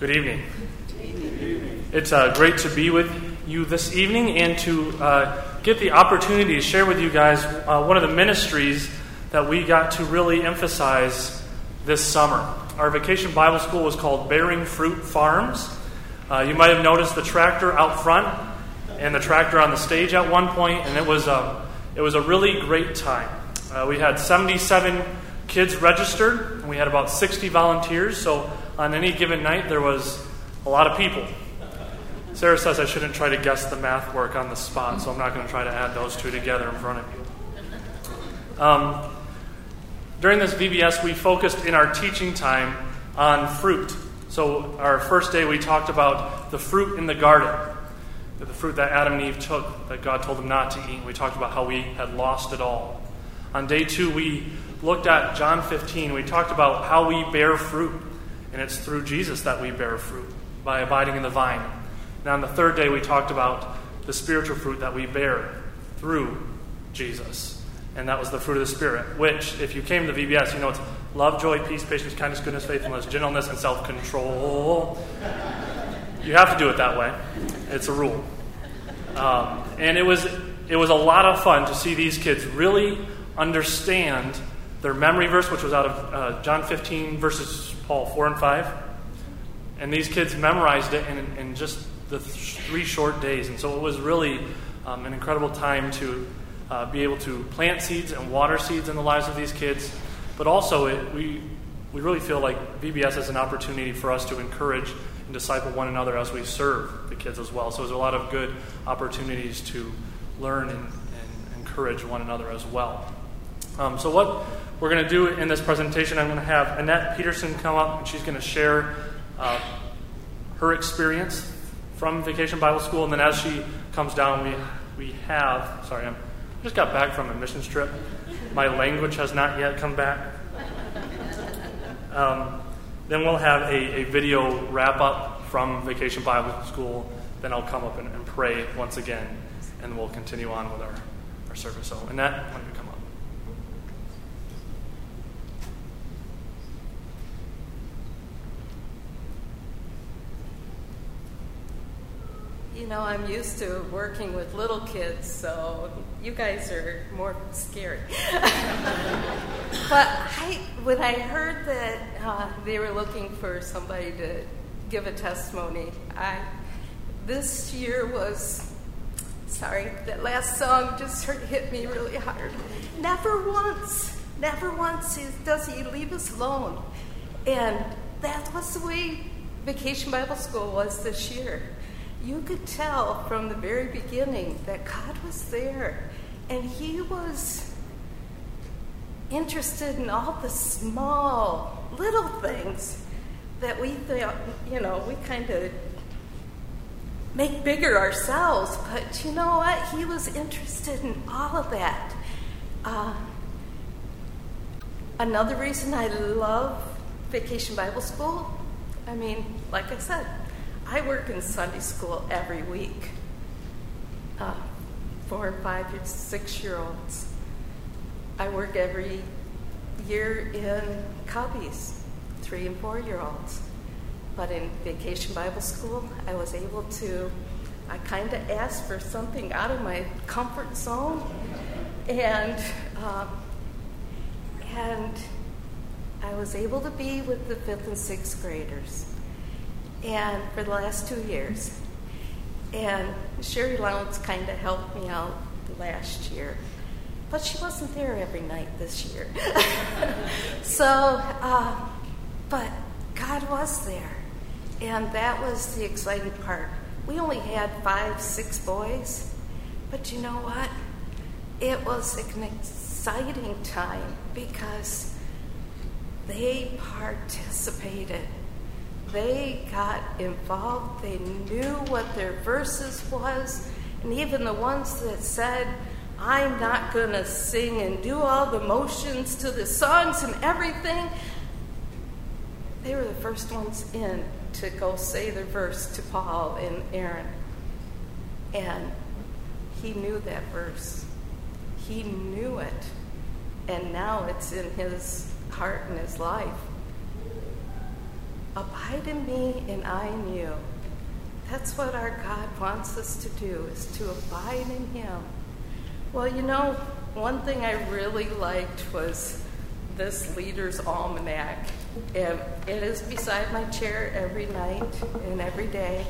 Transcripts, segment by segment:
Good evening. It's uh, great to be with you this evening and to uh, get the opportunity to share with you guys uh, one of the ministries that we got to really emphasize this summer. Our vacation Bible school was called Bearing Fruit Farms. Uh, you might have noticed the tractor out front and the tractor on the stage at one point, and it was a, it was a really great time. Uh, we had 77 kids registered, and we had about 60 volunteers, so on any given night, there was a lot of people. Sarah says I shouldn't try to guess the math work on the spot, so I'm not going to try to add those two together in front of you. Um, during this VBS, we focused in our teaching time on fruit. So, our first day, we talked about the fruit in the garden, the fruit that Adam and Eve took that God told them not to eat. We talked about how we had lost it all. On day two, we looked at John 15. We talked about how we bear fruit. And it's through Jesus that we bear fruit, by abiding in the vine. Now, on the third day, we talked about the spiritual fruit that we bear through Jesus. And that was the fruit of the Spirit, which, if you came to VBS, you know it's love, joy, peace, patience, kindness, goodness, faithfulness, gentleness, and self control. You have to do it that way. It's a rule. Um, and it was, it was a lot of fun to see these kids really understand their memory verse, which was out of uh, John 15, verses Paul 4 and 5. And these kids memorized it in, in just the th- three short days. And so it was really um, an incredible time to uh, be able to plant seeds and water seeds in the lives of these kids. But also, it, we, we really feel like VBS is an opportunity for us to encourage and disciple one another as we serve the kids as well. So there's a lot of good opportunities to learn and, and encourage one another as well. Um, so, what we're going to do in this presentation, I'm going to have Annette Peterson come up and she's going to share uh, her experience from Vacation Bible School. And then as she comes down, we, we have, sorry, I'm, I just got back from a missions trip. My language has not yet come back. Um, then we'll have a, a, video wrap up from Vacation Bible School. Then I'll come up and, and pray once again, and we'll continue on with our, our service. So, Annette, why don't you come up? You know, I'm used to working with little kids, so you guys are more scary. but I, when I heard that uh, they were looking for somebody to give a testimony, I this year was sorry that last song just hit me really hard. Never once, never once does he leave us alone, and that was the way Vacation Bible School was this year you could tell from the very beginning that God was there and He was interested in all the small, little things that we thought, you know, we kind of make bigger ourselves. But you know what? He was interested in all of that. Uh, another reason I love Vacation Bible School, I mean, like I said, I work in Sunday school every week. Uh, four five, six year olds. I work every year in cubbies, three and four year olds. But in vacation Bible school, I was able to, I kind of asked for something out of my comfort zone. And, um, and I was able to be with the fifth and sixth graders and for the last two years. And Sherry Lowndes kind of helped me out last year, but she wasn't there every night this year. so, uh, but God was there, and that was the exciting part. We only had five, six boys, but you know what? It was an exciting time because they participated they got involved. They knew what their verses was, and even the ones that said, I'm not going to sing and do all the motions to the songs and everything. They were the first ones in to go say the verse to Paul and Aaron. And he knew that verse. He knew it. And now it's in his heart and his life. Abide in me and I in you. That's what our God wants us to do, is to abide in him. Well, you know, one thing I really liked was this leader's almanac. And it is beside my chair every night and every day.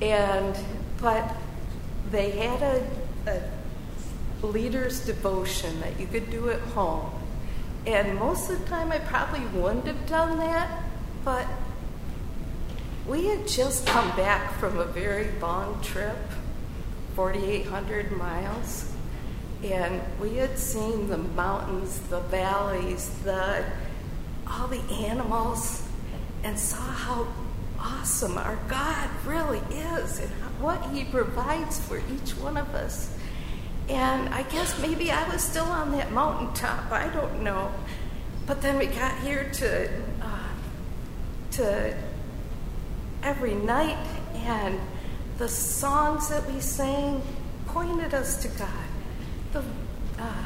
And but they had a, a leader's devotion that you could do at home. And most of the time I probably wouldn't have done that, but we had just come back from a very long trip, 4,800 miles, and we had seen the mountains, the valleys, the all the animals, and saw how awesome our God really is and what He provides for each one of us. And I guess maybe I was still on that mountaintop. I don't know. But then we got here to uh, to every night, and the songs that we sang pointed us to God. The uh,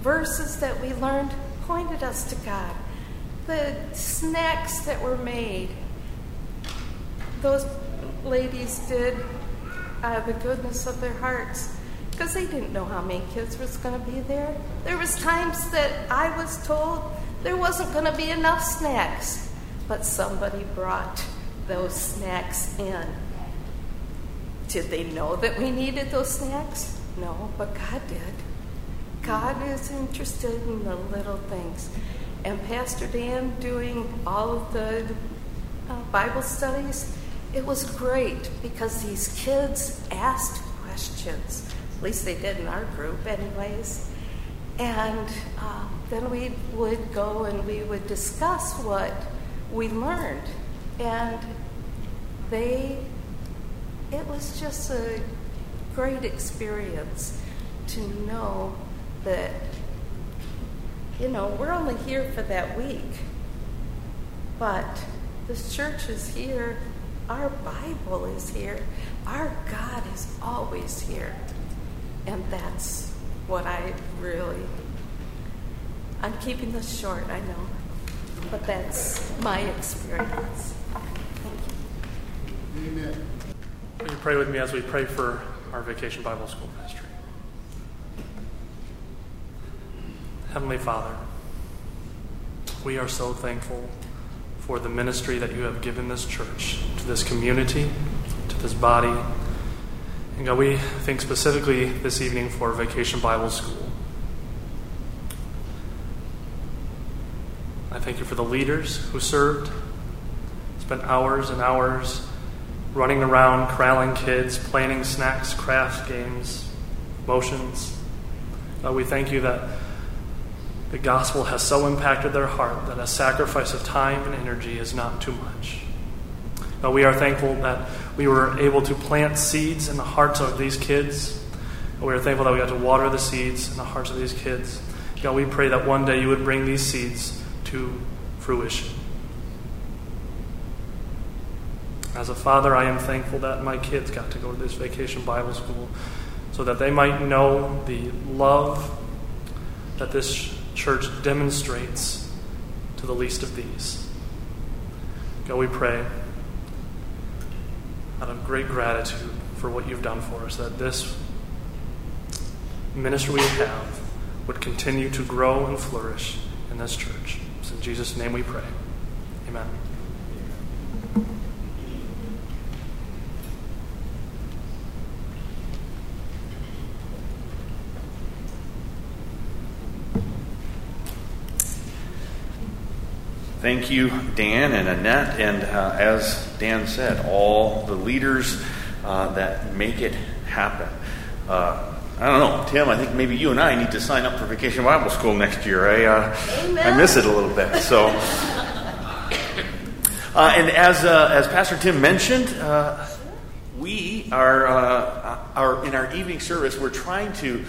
verses that we learned pointed us to God. The snacks that were made, those ladies did out of the goodness of their hearts because they didn't know how many kids was going to be there. There was times that I was told there wasn't going to be enough snacks, but somebody brought those snacks in. Did they know that we needed those snacks? No, but God did. God is interested in the little things. And Pastor Dan doing all of the uh, Bible studies, it was great because these kids asked questions. At least they did in our group, anyways. And uh, then we would go and we would discuss what we learned. And they, it was just a great experience to know that, you know, we're only here for that week, but this church is here, our Bible is here, our God is always here. And that's what I really, I'm keeping this short, I know, but that's my experience. Amen. Will you pray with me as we pray for our Vacation Bible School ministry? Heavenly Father, we are so thankful for the ministry that you have given this church, to this community, to this body. And God, we think specifically this evening for Vacation Bible School. I thank you for the leaders who served, spent hours and hours running around, corralling kids, planning snacks, crafts, games, motions. Uh, we thank you that the gospel has so impacted their heart that a sacrifice of time and energy is not too much. Uh, we are thankful that we were able to plant seeds in the hearts of these kids. We are thankful that we got to water the seeds in the hearts of these kids. God, we pray that one day you would bring these seeds to fruition. As a father, I am thankful that my kids got to go to this vacation Bible school so that they might know the love that this church demonstrates to the least of these. God, we pray out of great gratitude for what you've done for us, that this ministry we have would continue to grow and flourish in this church. It's in Jesus' name we pray. Amen. Thank you, Dan and Annette, and uh, as Dan said, all the leaders uh, that make it happen. Uh, I don't know, Tim. I think maybe you and I need to sign up for Vacation Bible School next year. I uh, I miss it a little bit. So, uh, and as uh, as Pastor Tim mentioned, we are are in our evening service. We're trying to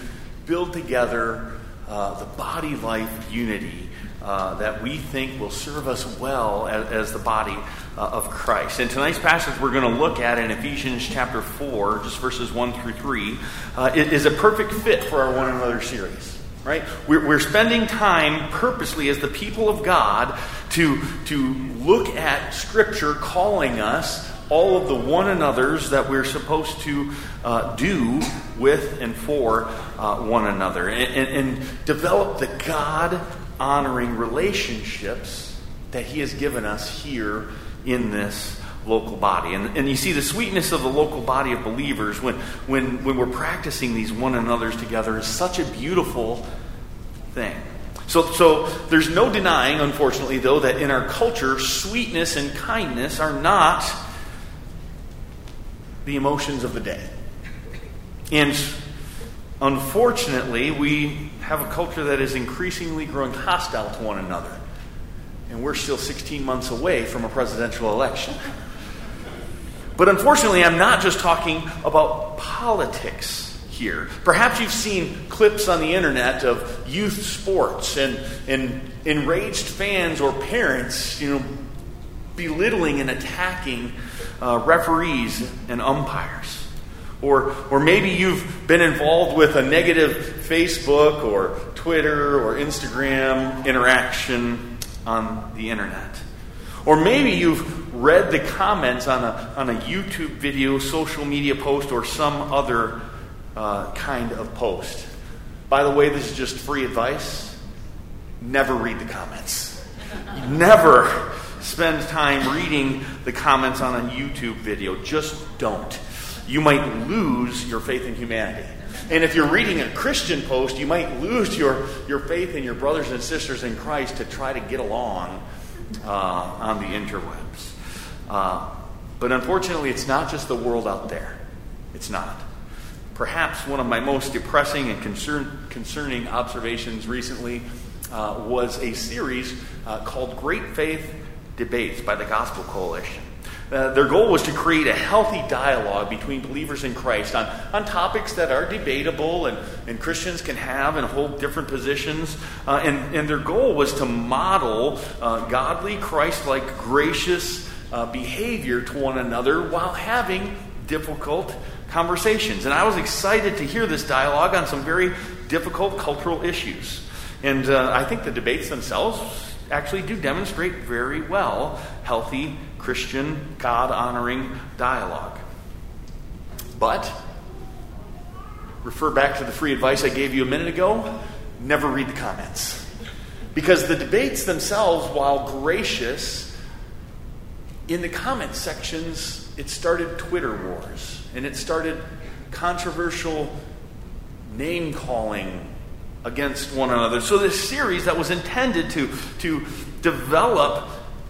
build together the body life unity uh, that we think will serve us well as, as the body uh, of Christ. And tonight's passage, we're going to look at in Ephesians chapter 4, just verses 1 through 3, uh, is a perfect fit for our One Another series. right? We're, we're spending time purposely as the people of God to, to look at Scripture calling us all of the one another's that we're supposed to uh, do with and for uh, one another and, and, and develop the God honoring relationships that He has given us here in this local body. And, and you see the sweetness of the local body of believers when, when, when we're practicing these one another's together is such a beautiful thing. So, so there's no denying, unfortunately, though, that in our culture, sweetness and kindness are not the emotions of the day. And unfortunately, we have a culture that is increasingly growing hostile to one another. And we're still 16 months away from a presidential election. But unfortunately, I'm not just talking about politics here. Perhaps you've seen clips on the internet of youth sports and, and enraged fans or parents, you know, belittling and attacking uh, referees and umpires. Or, or maybe you've been involved with a negative Facebook or Twitter or Instagram interaction on the internet. Or maybe you've read the comments on a, on a YouTube video, social media post, or some other uh, kind of post. By the way, this is just free advice. Never read the comments. Never spend time reading the comments on a YouTube video. Just don't. You might lose your faith in humanity. And if you're reading a Christian post, you might lose your, your faith in your brothers and sisters in Christ to try to get along uh, on the interwebs. Uh, but unfortunately, it's not just the world out there. It's not. Perhaps one of my most depressing and concern, concerning observations recently uh, was a series uh, called Great Faith Debates by the Gospel Coalition. Uh, their goal was to create a healthy dialogue between believers in Christ on, on topics that are debatable and, and Christians can have and hold different positions. Uh, and, and their goal was to model uh, godly, Christ like, gracious uh, behavior to one another while having difficult conversations. And I was excited to hear this dialogue on some very difficult cultural issues. And uh, I think the debates themselves actually do demonstrate very well healthy Christian, God honoring dialogue. But, refer back to the free advice I gave you a minute ago never read the comments. Because the debates themselves, while gracious, in the comment sections, it started Twitter wars and it started controversial name calling against one another. So, this series that was intended to, to develop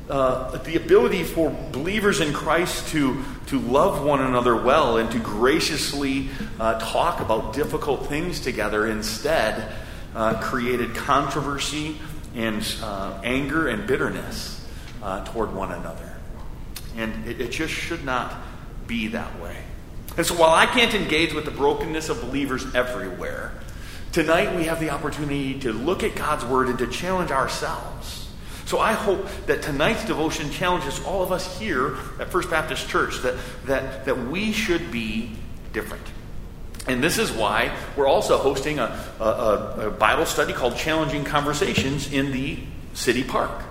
uh, the ability for believers in Christ to, to love one another well and to graciously uh, talk about difficult things together instead uh, created controversy and uh, anger and bitterness uh, toward one another. And it, it just should not be that way. And so while I can't engage with the brokenness of believers everywhere, tonight we have the opportunity to look at God's Word and to challenge ourselves so I hope that tonight's devotion challenges all of us here at First Baptist Church that, that, that we should be different. And this is why we're also hosting a, a, a Bible study called Challenging Conversations in the city park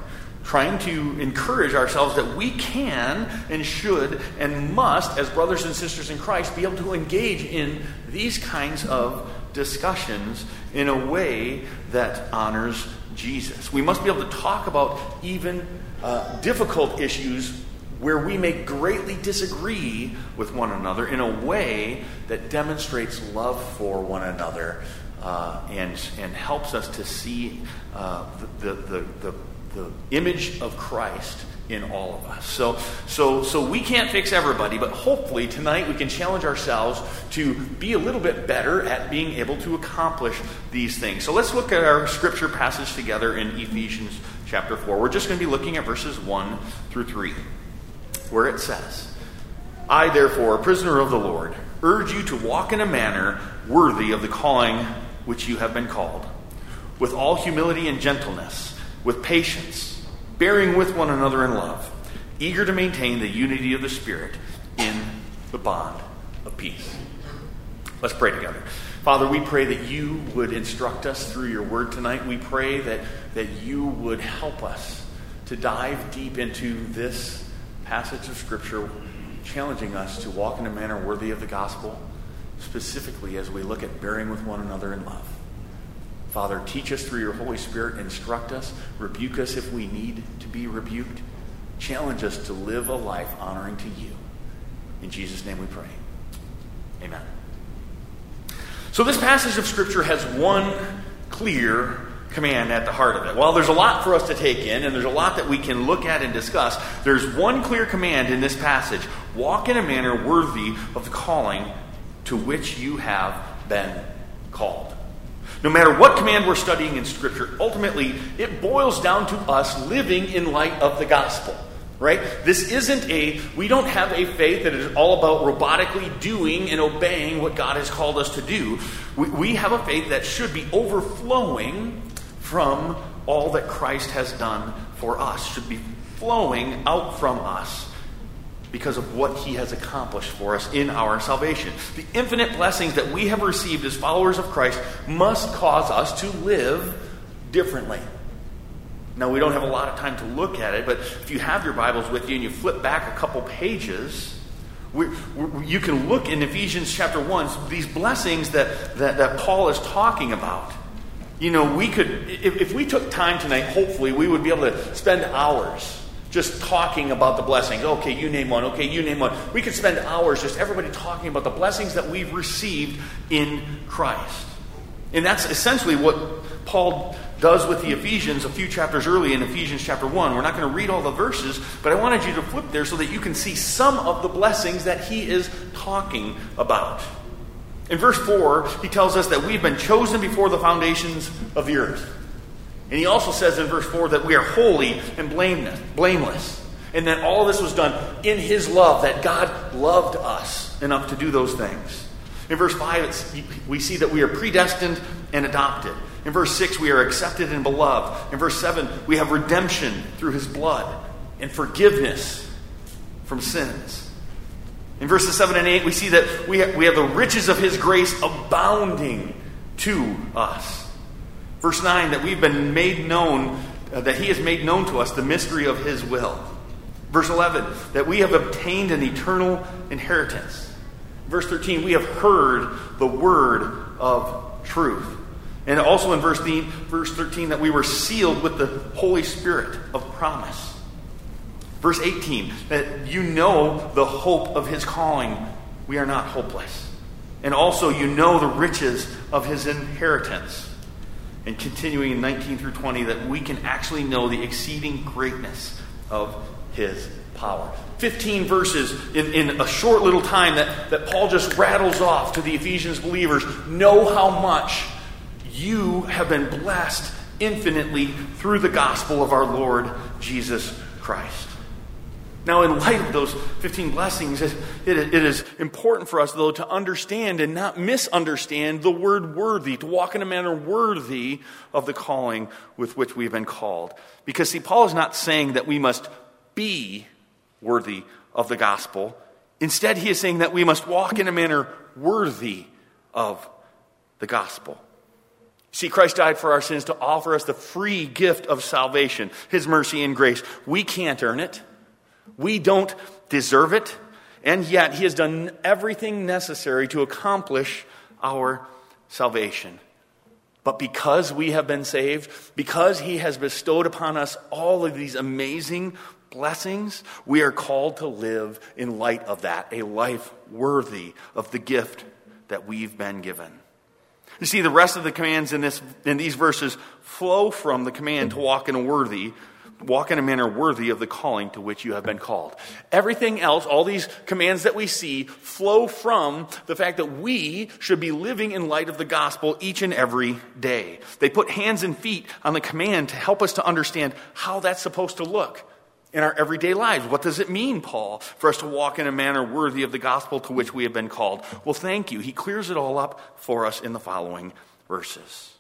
trying to encourage ourselves that we can and should and must, as brothers and sisters in Christ, be able to engage in these kinds of discussions in a way that honors Jesus. We must be able to talk about even uh, difficult issues where we may greatly disagree with one another in a way that demonstrates love for one another uh, and, and helps us to see uh, the, the, the, the image of Christ in all of us. So, so, so we can't fix everybody, but hopefully tonight we can challenge ourselves to be a little bit better at being able to accomplish these things. So let's look at our scripture passage together in Ephesians chapter 4. We're just going to be looking at verses 1 through 3, where it says, I, therefore, a prisoner of the Lord, urge you to walk in a manner worthy of the calling which you have been called, with all humility and gentleness, with patience bearing with one another in love, eager to maintain the unity of the Spirit in the bond of peace. Let's pray together. Father, we pray that you would instruct us through your word tonight. We pray that, that you would help us to dive deep into this passage of Scripture, challenging us to walk in a manner worthy of the gospel, specifically as we look at bearing with one another in love. Father, teach us through your Holy Spirit, instruct us, rebuke us if we need to be rebuked, challenge us to live a life honoring to you. In Jesus' name we pray. Amen. So, this passage of Scripture has one clear command at the heart of it. While there's a lot for us to take in, and there's a lot that we can look at and discuss, there's one clear command in this passage walk in a manner worthy of the calling to which you have been called. No matter what command we're studying in Scripture, ultimately it boils down to us living in light of the gospel. Right? This isn't a, we don't have a faith that is all about robotically doing and obeying what God has called us to do. We, we have a faith that should be overflowing from all that Christ has done for us, should be flowing out from us because of what he has accomplished for us in our salvation. The infinite blessings that we have received as followers of Christ must cause us to live differently. Now, we don't have a lot of time to look at it, but if you have your Bibles with you and you flip back a couple pages, we, we, you can look in Ephesians chapter 1, these blessings that, that, that Paul is talking about. You know, we could, if, if we took time tonight, hopefully, we would be able to spend hours just talking about the blessings. Okay, you name one. Okay, you name one. We could spend hours just everybody talking about the blessings that we've received in Christ. And that's essentially what Paul does with the Ephesians a few chapters early in Ephesians chapter 1. We're not going to read all the verses, but I wanted you to flip there so that you can see some of the blessings that he is talking about. In verse 4, he tells us that we've been chosen before the foundations of the earth. And he also says in verse 4 that we are holy and blameless. And that all this was done in his love, that God loved us enough to do those things. In verse 5, we see that we are predestined and adopted. In verse 6, we are accepted and beloved. In verse 7, we have redemption through his blood and forgiveness from sins. In verses 7 and 8, we see that we have, we have the riches of his grace abounding to us. Verse 9, that we've been made known, uh, that He has made known to us the mystery of His will. Verse 11, that we have obtained an eternal inheritance. Verse 13, we have heard the word of truth. And also in verse, 13, verse 13, that we were sealed with the Holy Spirit of promise. Verse 18, that you know the hope of his calling. We are not hopeless. And also, you know the riches of his inheritance and continuing in 19 through 20 that we can actually know the exceeding greatness of his power. 15 verses in, in a short little time that, that Paul just rattles off to the Ephesians believers. Know how much you have been blessed infinitely through the gospel of our Lord Jesus Christ. Now, in light of those 15 blessings, it, is important for us, though, to understand and not misunderstand the word worthy, to walk in a manner worthy of the calling with which we've been called. Because, see, Paul is not saying that we must be worthy of the gospel. Instead, he is saying that we must walk in a manner worthy of the gospel. See, Christ died for our sins to offer us the free gift of salvation, his mercy and grace. We can't earn it. We don't deserve it, and yet He has done everything necessary to accomplish our salvation. But because we have been saved, because He has bestowed upon us all of these amazing blessings, we are called to live in light of that, a life worthy of the gift that we've been given. You see, the rest of the commands in, this, in these verses flow from the command to walk in a worthy walk in a manner worthy of the calling to which you have been called. Everything else, all these commands that we see, flow from the fact that we should be living in light of the gospel each and every day. They put hands and feet on the command to help us to understand how that's supposed to look in our everyday lives. What does it mean, Paul, for us to walk in a manner worthy of the gospel to which we have been called? Well, thank you. He clears it all up for us in the following verses.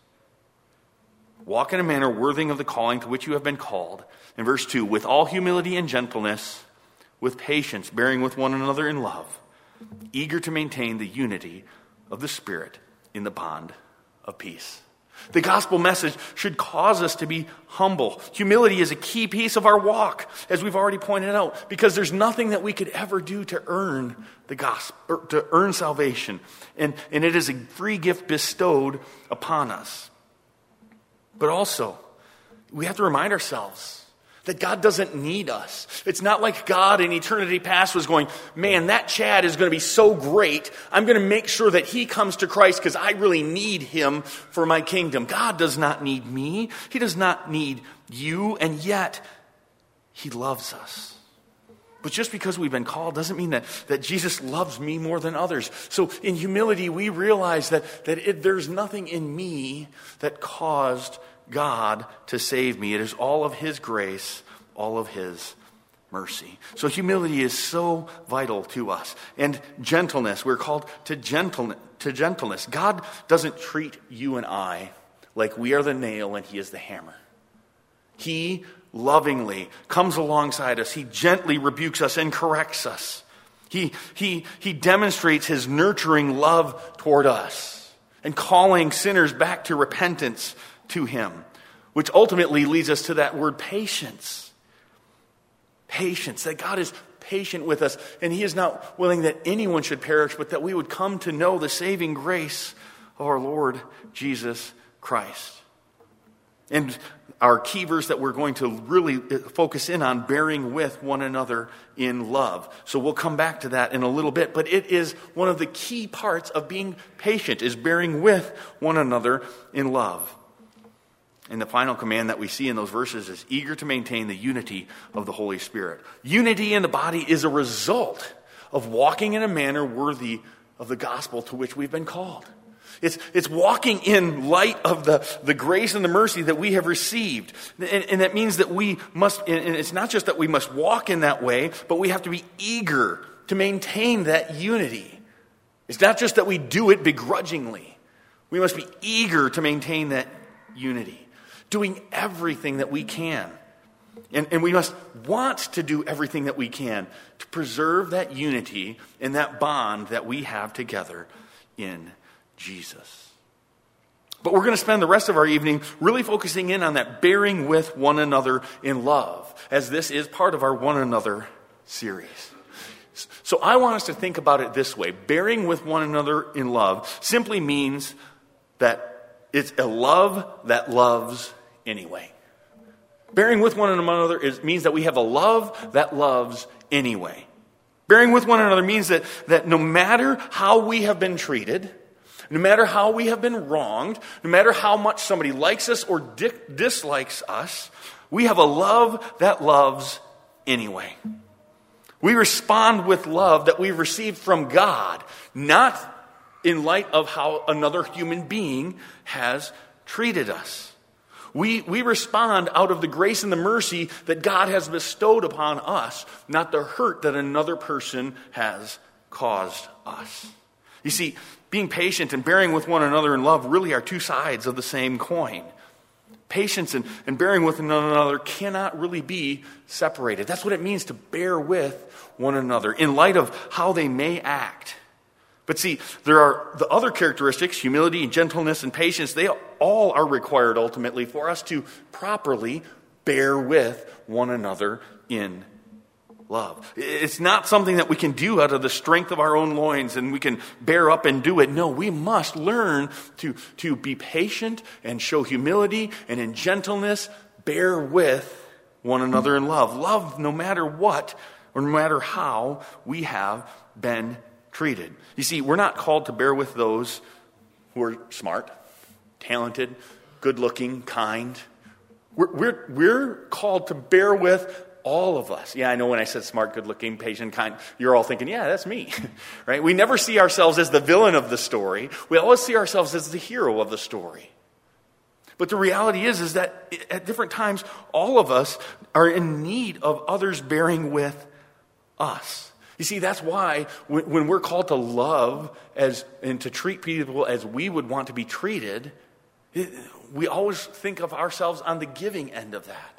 Walk in a manner worthy of the calling to which you have been called. In verse 2, with all humility and gentleness, with patience, bearing with one another in love, eager to maintain the unity of the Spirit in the bond of peace. The gospel message should cause us to be humble. Humility is a key piece of our walk, as we've already pointed out, because there's nothing that we could ever do to earn the gospel, to earn salvation. And, and it is a free gift bestowed upon us. But also, we have to remind ourselves that God doesn't need us. It's not like God in eternity past was going, man, that Chad is going to be so great. I'm going to make sure that he comes to Christ because I really need him for my kingdom. God does not need me. He does not need you. And yet, he loves us. But just because we've been called doesn't mean that, that Jesus loves me more than others. So in humility, we realize that, that it, there's nothing in me that caused God to save me. It is all of His grace, all of His mercy. So humility is so vital to us. And gentleness, we're called to gentleness. To gentleness. God doesn't treat you and I like we are the nail and He is the hammer. He lovingly comes alongside us. He gently rebukes us and corrects us. He, he, he demonstrates his nurturing love toward us and calling sinners back to repentance to him, which ultimately leads us to that word patience. Patience, that God is patient with us, and He is not willing that anyone should perish, but that we would come to know the saving grace of our Lord Jesus Christ. And our key verse that we're going to really uh, focus in on bearing with one another in love. So we'll come back to that in a little bit, but it is one of the key parts of being patient is bearing with one another in love. And the final command that we see in those verses is eager to maintain the unity of the Holy Spirit. Unity in the body is a result of walking in a manner worthy of the gospel to which we've been called. It's, it's walking in light of the, the grace and the mercy that we have received. And, and that means that we must, and it's not just that we must walk in that way, but we have to be eager to maintain that unity. It's not just that we do it begrudgingly. We must be eager to maintain that unity doing everything that we can. And, and, we must want to do everything that we can to preserve that unity and that bond that we have together in Jesus. But we're going to spend the rest of our evening really focusing in on that bearing with one another in love, as this is part of our one another series. So I want us to think about it this way bearing with one another in love simply means that it's a love that loves anyway. Bearing with one another is, means that we have a love that loves anyway. Bearing with one another means that, that no matter how we have been treated, no matter how we have been wronged, no matter how much somebody likes us or di- dislikes us, we have a love that loves anyway. We respond with love that we've received from God, not in light of how another human being has treated us. We, we respond out of the grace and the mercy that God has bestowed upon us, not the hurt that another person has caused us. You see, being patient and bearing with one another in love really are two sides of the same coin. Patience and, and bearing with one another cannot really be separated. That's what it means to bear with one another in light of how they may act. But see, there are the other characteristics, humility and gentleness and patience, they all are required ultimately for us to properly bear with one another in love. It's not something that we can do out of the strength of our own loins and we can bear up and do it. No, we must learn to, to be patient and show humility and in gentleness bear with one another in love. Love no matter what or no matter how we have been treated. You see, we're not called to bear with those who are smart, talented, good looking, kind. We're, we're, we're called to bear with all of us. Yeah, I know when I said smart, good looking, patient, kind, you're all thinking, yeah, that's me. right? We never see ourselves as the villain of the story. We always see ourselves as the hero of the story. But the reality is, is that at different times, all of us are in need of others bearing with us. You see, that's why when, we're called to love as, and to treat people as we would want to be treated, we always think of ourselves on the giving end of that.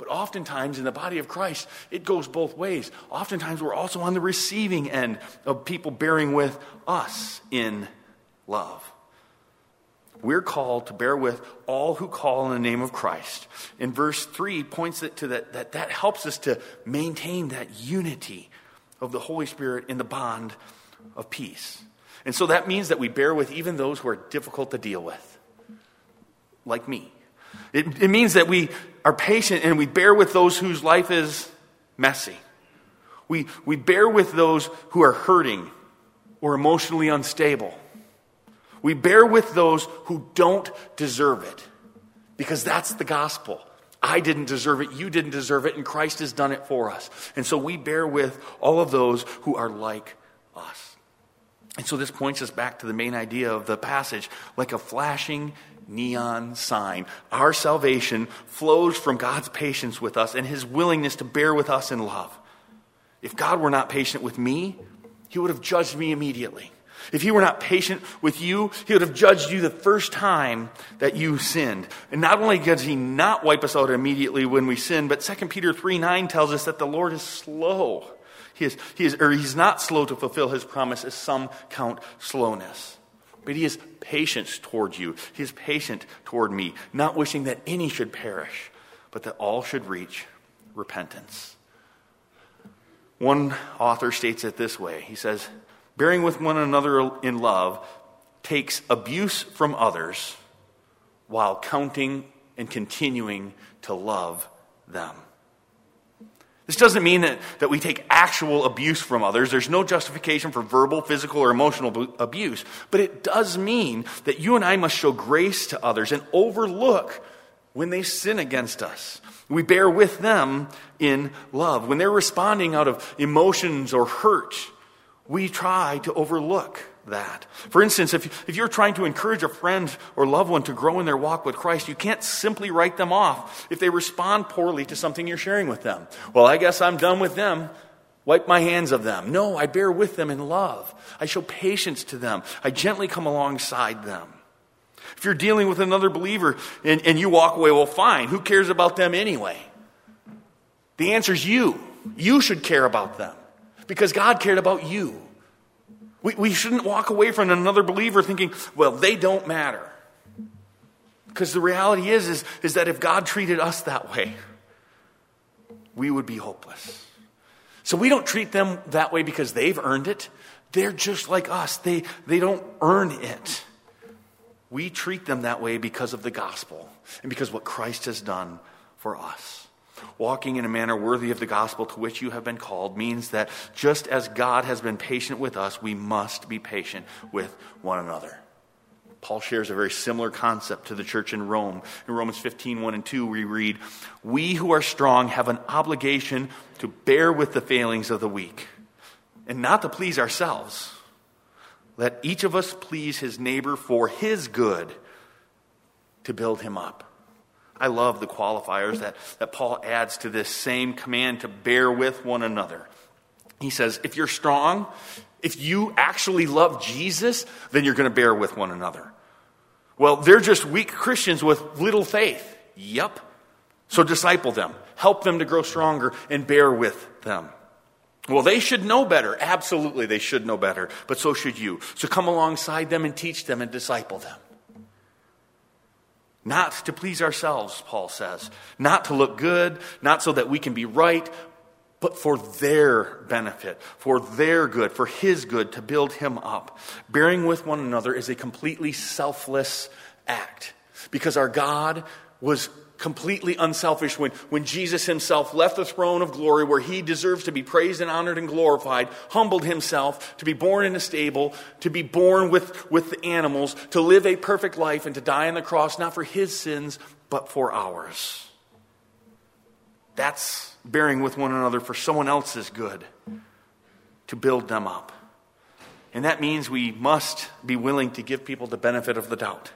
But oftentimes in the body of Christ, it goes both ways. Oftentimes we're also on the receiving end of people bearing with us in love. We're called to bear with all who call in the name of Christ. And verse 3 points to that, that that helps us to maintain that unity of the Holy Spirit in the bond of peace. And so that means that we bear with even those who are difficult to deal with, like me. It, it means that we are patient and we bear with those whose life is messy. We, we bear with those who are hurting or emotionally unstable. We bear with those who don't deserve it because that's the gospel. I didn't deserve it, you didn't deserve it, and Christ has done it for us. And so we bear with all of those who are like us. And so this points us back to the main idea of the passage like a flashing neon sign. Our salvation flows from God's patience with us and his willingness to bear with us in love. If God were not patient with me, he would have judged me immediately. If he were not patient with you, he would have judged you the first time that you sinned. And not only does he not wipe us out immediately when we sin, but 2 Peter 3 9 tells us that the Lord is slow. He is, he is, or he's not slow to fulfill his promise, as some count slowness. But he is patient toward you. He is patient toward me, not wishing that any should perish, but that all should reach repentance. One author states it this way He says, Bearing with one another in love takes abuse from others while counting and continuing to love them. This doesn't mean that, that we take actual abuse from others. There's no justification for verbal, physical, or emotional abuse. But it does mean that you and I must show grace to others and overlook when they sin against us. We bear with them in love. When they're responding out of emotions or hurt, we try to overlook that. For instance, if, if you're trying to encourage a friend or loved one to grow in their walk with Christ, you can't simply write them off if they respond poorly to something you're sharing with them. Well, I guess I'm done with them. Wipe my hands of them. No, I bear with them in love. I show patience to them. I gently come alongside them. If you're dealing with another believer and, and you walk away, well, fine. Who cares about them anyway? The answer is you. You should care about them because God cared about you. We, we shouldn't walk away from another believer thinking, well, they don't matter. Because the reality is, is, is that if God treated us that way, we would be hopeless. So we don't treat them that way because they've earned it. They're just like us, they, they don't earn it. We treat them that way because of the gospel and because what Christ has done for us. Walking in a manner worthy of the gospel to which you have been called means that just as God has been patient with us, we must be patient with one another. Paul shares a very similar concept to the church in Rome. In Romans 15, 1 and 2, we read, We who are strong have an obligation to bear with the failings of the weak and not to please ourselves. Let each of us please his neighbor for his good to build him up. I love the qualifiers that, that Paul adds to this same command to bear with one another. He says, if you're strong, if you actually love Jesus, then you're going to bear with one another. Well, they're just weak Christians with little faith. Yep. So disciple them, help them to grow stronger, and bear with them. Well, they should know better. Absolutely, they should know better. But so should you. So come alongside them and teach them and disciple them. Not to please ourselves, Paul says. Not to look good, not so that we can be right, but for their benefit, for their good, for his good, to build him up. Bearing with one another is a completely selfless act because our God was completely unselfish when, when Jesus himself left the throne of glory where he deserves to be praised and honored and glorified, humbled himself to be born in a stable, to be born with, with the animals, to live a perfect life, and to die on the cross, not for his sins, but for ours. That's bearing with one another for someone else's good, to build them up. And that means we must be willing to give people the benefit of the doubt.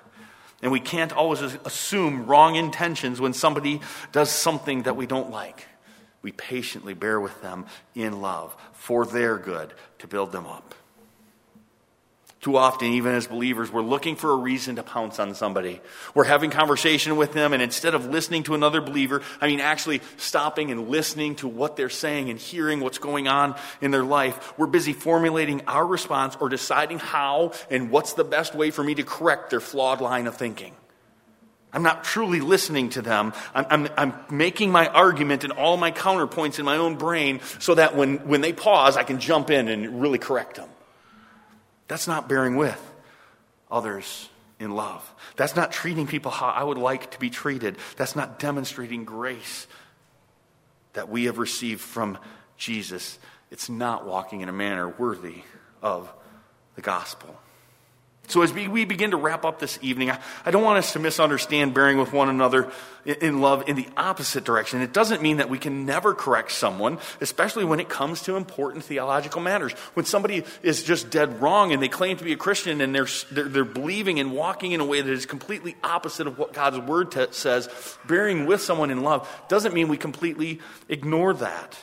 And we can't always assume wrong intentions when somebody does something that we don't like. We patiently bear with them in love for their good to build them up. Too often, even as believers, we're looking for a reason to pounce on somebody. We're having conversation with them, and instead of listening to another believer, I mean, actually stopping and listening to what they're saying and hearing what's going on in their life, we're busy formulating our response or deciding how and what's the best way for me to correct their flawed line of thinking. I'm not truly listening to them. I'm, I'm, I'm, making my argument and all my counterpoints in my own brain so that when, when they pause, I can jump in and really correct them. That's not bearing with others in love. That's not treating people how I would like to be treated. That's not demonstrating grace that we have received from Jesus. It's not walking in a manner worthy of the gospel. So, as we begin to wrap up this evening, I don't want us to misunderstand bearing with one another in love in the opposite direction. It doesn't mean that we can never correct someone, especially when it comes to important theological matters. When somebody is just dead wrong and they claim to be a Christian and they're, they're, they're believing and walking in a way that is completely opposite of what God's Word t- says, bearing with someone in love doesn't mean we completely ignore that.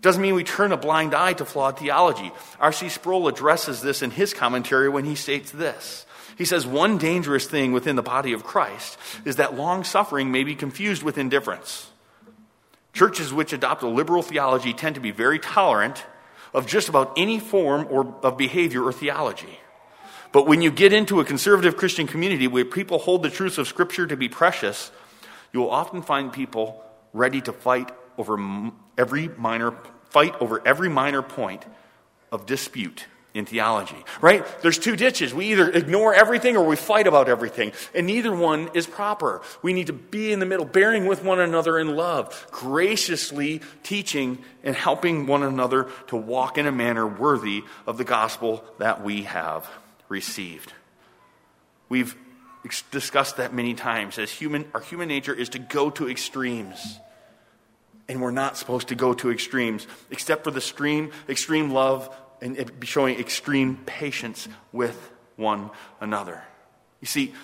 Doesn't mean we turn a blind eye to flawed theology. R.C. Sproul addresses this in his commentary when he states this. He says, One dangerous thing within the body of Christ is that long suffering may be confused with indifference. Churches which adopt a liberal theology tend to be very tolerant of just about any form or of behavior or theology. But when you get into a conservative Christian community where people hold the truths of Scripture to be precious, you will often find people ready to fight over every minor fight over every minor point of dispute in theology, right? There's two ditches. We either ignore everything or we fight about everything, and neither one is proper. We need to be in the middle, bearing with one another in love, graciously teaching and helping one another to walk in a manner worthy of the gospel that we have received. We've discussed that many times as human our human nature is to go to extremes and we're not supposed to go to extremes, except for the extreme, extreme love and showing extreme patience with one another. You see,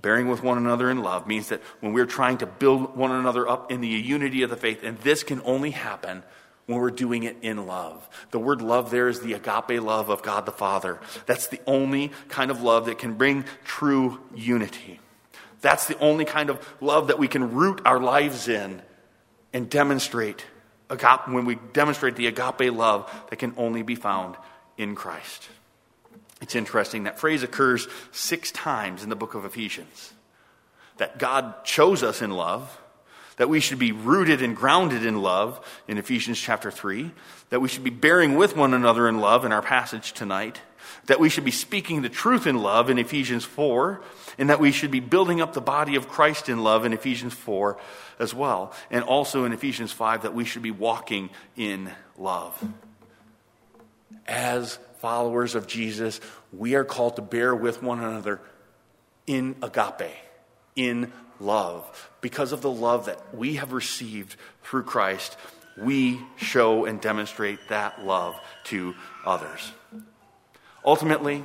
bearing with one another in love means that when we're trying to build one another up in the unity of the faith, and this can only happen when we're doing it in love. The word love there is the agape love of God the Father. That's the only kind of love that can bring true unity. That's the only kind of love that we can root our lives in and demonstrate agape, when we demonstrate the agape love that can only be found in Christ. It's interesting that phrase occurs six times in the book of Ephesians. That God chose us in love, that we should be rooted and grounded in love in Ephesians chapter 3, that we should be bearing with one another in love in our passage tonight, that we should be speaking the truth in love in Ephesians 4, and that we should be building up the body of Christ in love in Ephesians 4 as well. And also in Ephesians 5, that we should be walking in love. As followers of Jesus, we are called to bear with one another in agape, in love. Because of the love that we have received through Christ, we show and demonstrate that love to others. Ultimately,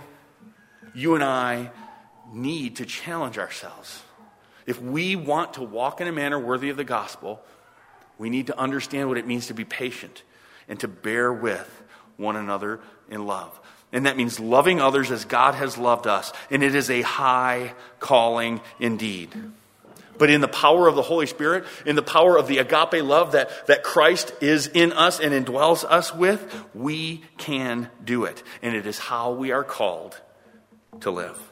you and I need to challenge ourselves. If we want to walk in a manner worthy of the gospel, we need to understand what it means to be patient and to bear with one another in love. And that means loving others as God has loved us. And it is a high calling indeed. But in the power of the Holy Spirit, in the power of the agape love that, that Christ is in us and indwells us with, we can do it. And it is how we are called to live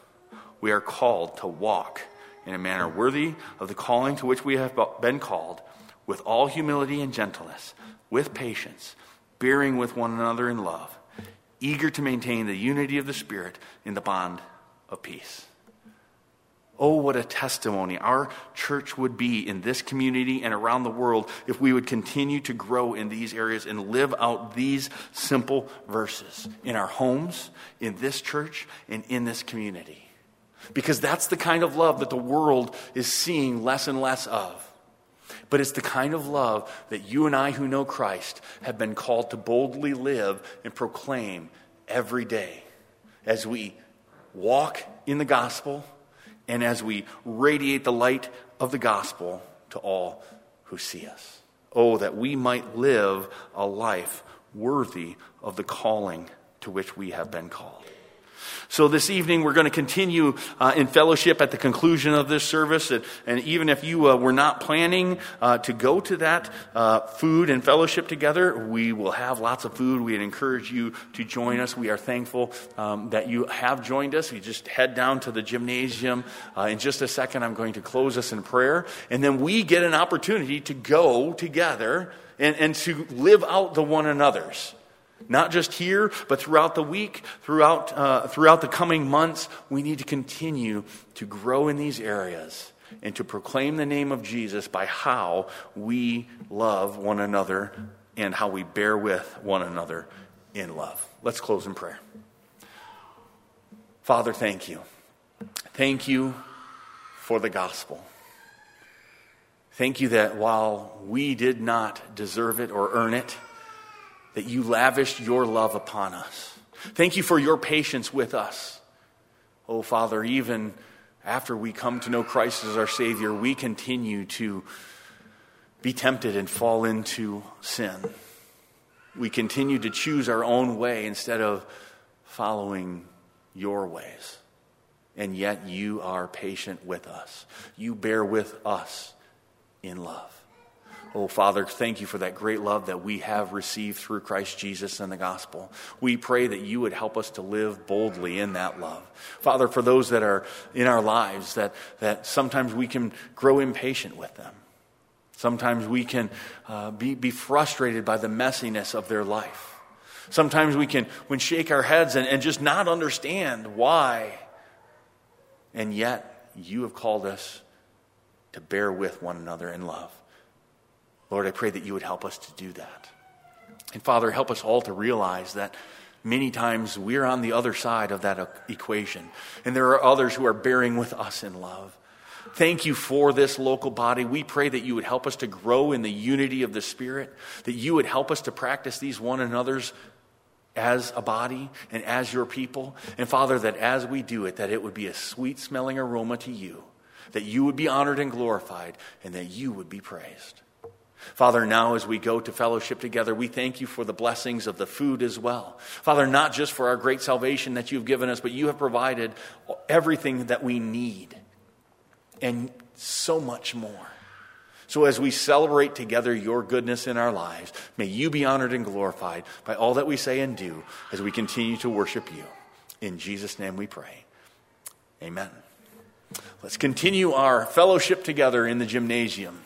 we are called to walk in a manner worthy of the calling to which we have been called, with all humility and gentleness, with patience, bearing with one another in love, eager to maintain the unity of the Spirit in the bond of peace. Oh, what a testimony our church would be in this community and around the world if we would continue to grow in these areas and live out these simple verses in our homes, in this church, and in this community because that's the kind of love that the world is seeing less and less of. But it's the kind of love that you and I who know Christ have been called to boldly live and proclaim every day as we walk in the gospel and as we radiate the light of the gospel to all who see us. Oh, that we might live a life worthy of the calling to which we have been called. So this evening we're going to continue uh, in fellowship at the conclusion of this service. And, and even if you uh, were not planning uh, to go to that uh, food and fellowship together, we will have lots of food. We'd encourage you to join us. We are thankful um, that you have joined us. You just head down to the gymnasium. Uh, in just a second, I'm going to close us in prayer. And then we get an opportunity to go together and, and to live out the one another's. Not just here, but throughout the week, throughout, uh, throughout the coming months, we need to continue to grow in these areas and to proclaim the name of Jesus by how we love one another and how we bear with one another in love. Let's close in prayer. Father, thank you. Thank you for the gospel. Thank you that while we did not deserve it or earn it, that you lavished your love upon us. Thank you for your patience with us. Oh, Father, even after we come to know Christ as our Savior, we continue to be tempted and fall into sin. We continue to choose our own way instead of following your ways. And yet you are patient with us. You bear with us in love. Oh, Father, thank you for that great love that we have received through Christ Jesus and the gospel. We pray that you would help us to live boldly in that love. Father, for those that are in our lives, that, that sometimes we can grow impatient with them. Sometimes we can uh, be, be frustrated by the messiness of their life. Sometimes we can when shake our heads and, and just not understand why. And yet, you have called us to bear with one another in love. Lord, I pray that you would help us to do that. And Father, help us all to realize that many times we're on the other side of that equation. And there are others who are bearing with us in love. Thank you for this local body. We pray that you would help us to grow in the unity of the Spirit, that you would help us to practice these one another's as a body and as your people. And Father, that as we do it, that it would be a sweet smelling aroma to you, that you would be honored and glorified, and that you would be praised. Father, now as we go to fellowship together, we thank you for the blessings of the food as well. Father, not just for our great salvation that you've given us, but you have provided everything that we need and so much more. So as we celebrate together your goodness in our lives, may you be honored and glorified by all that we say and do as we continue to worship you. In Jesus' name we pray. Amen. Let's continue our fellowship together in the gymnasium.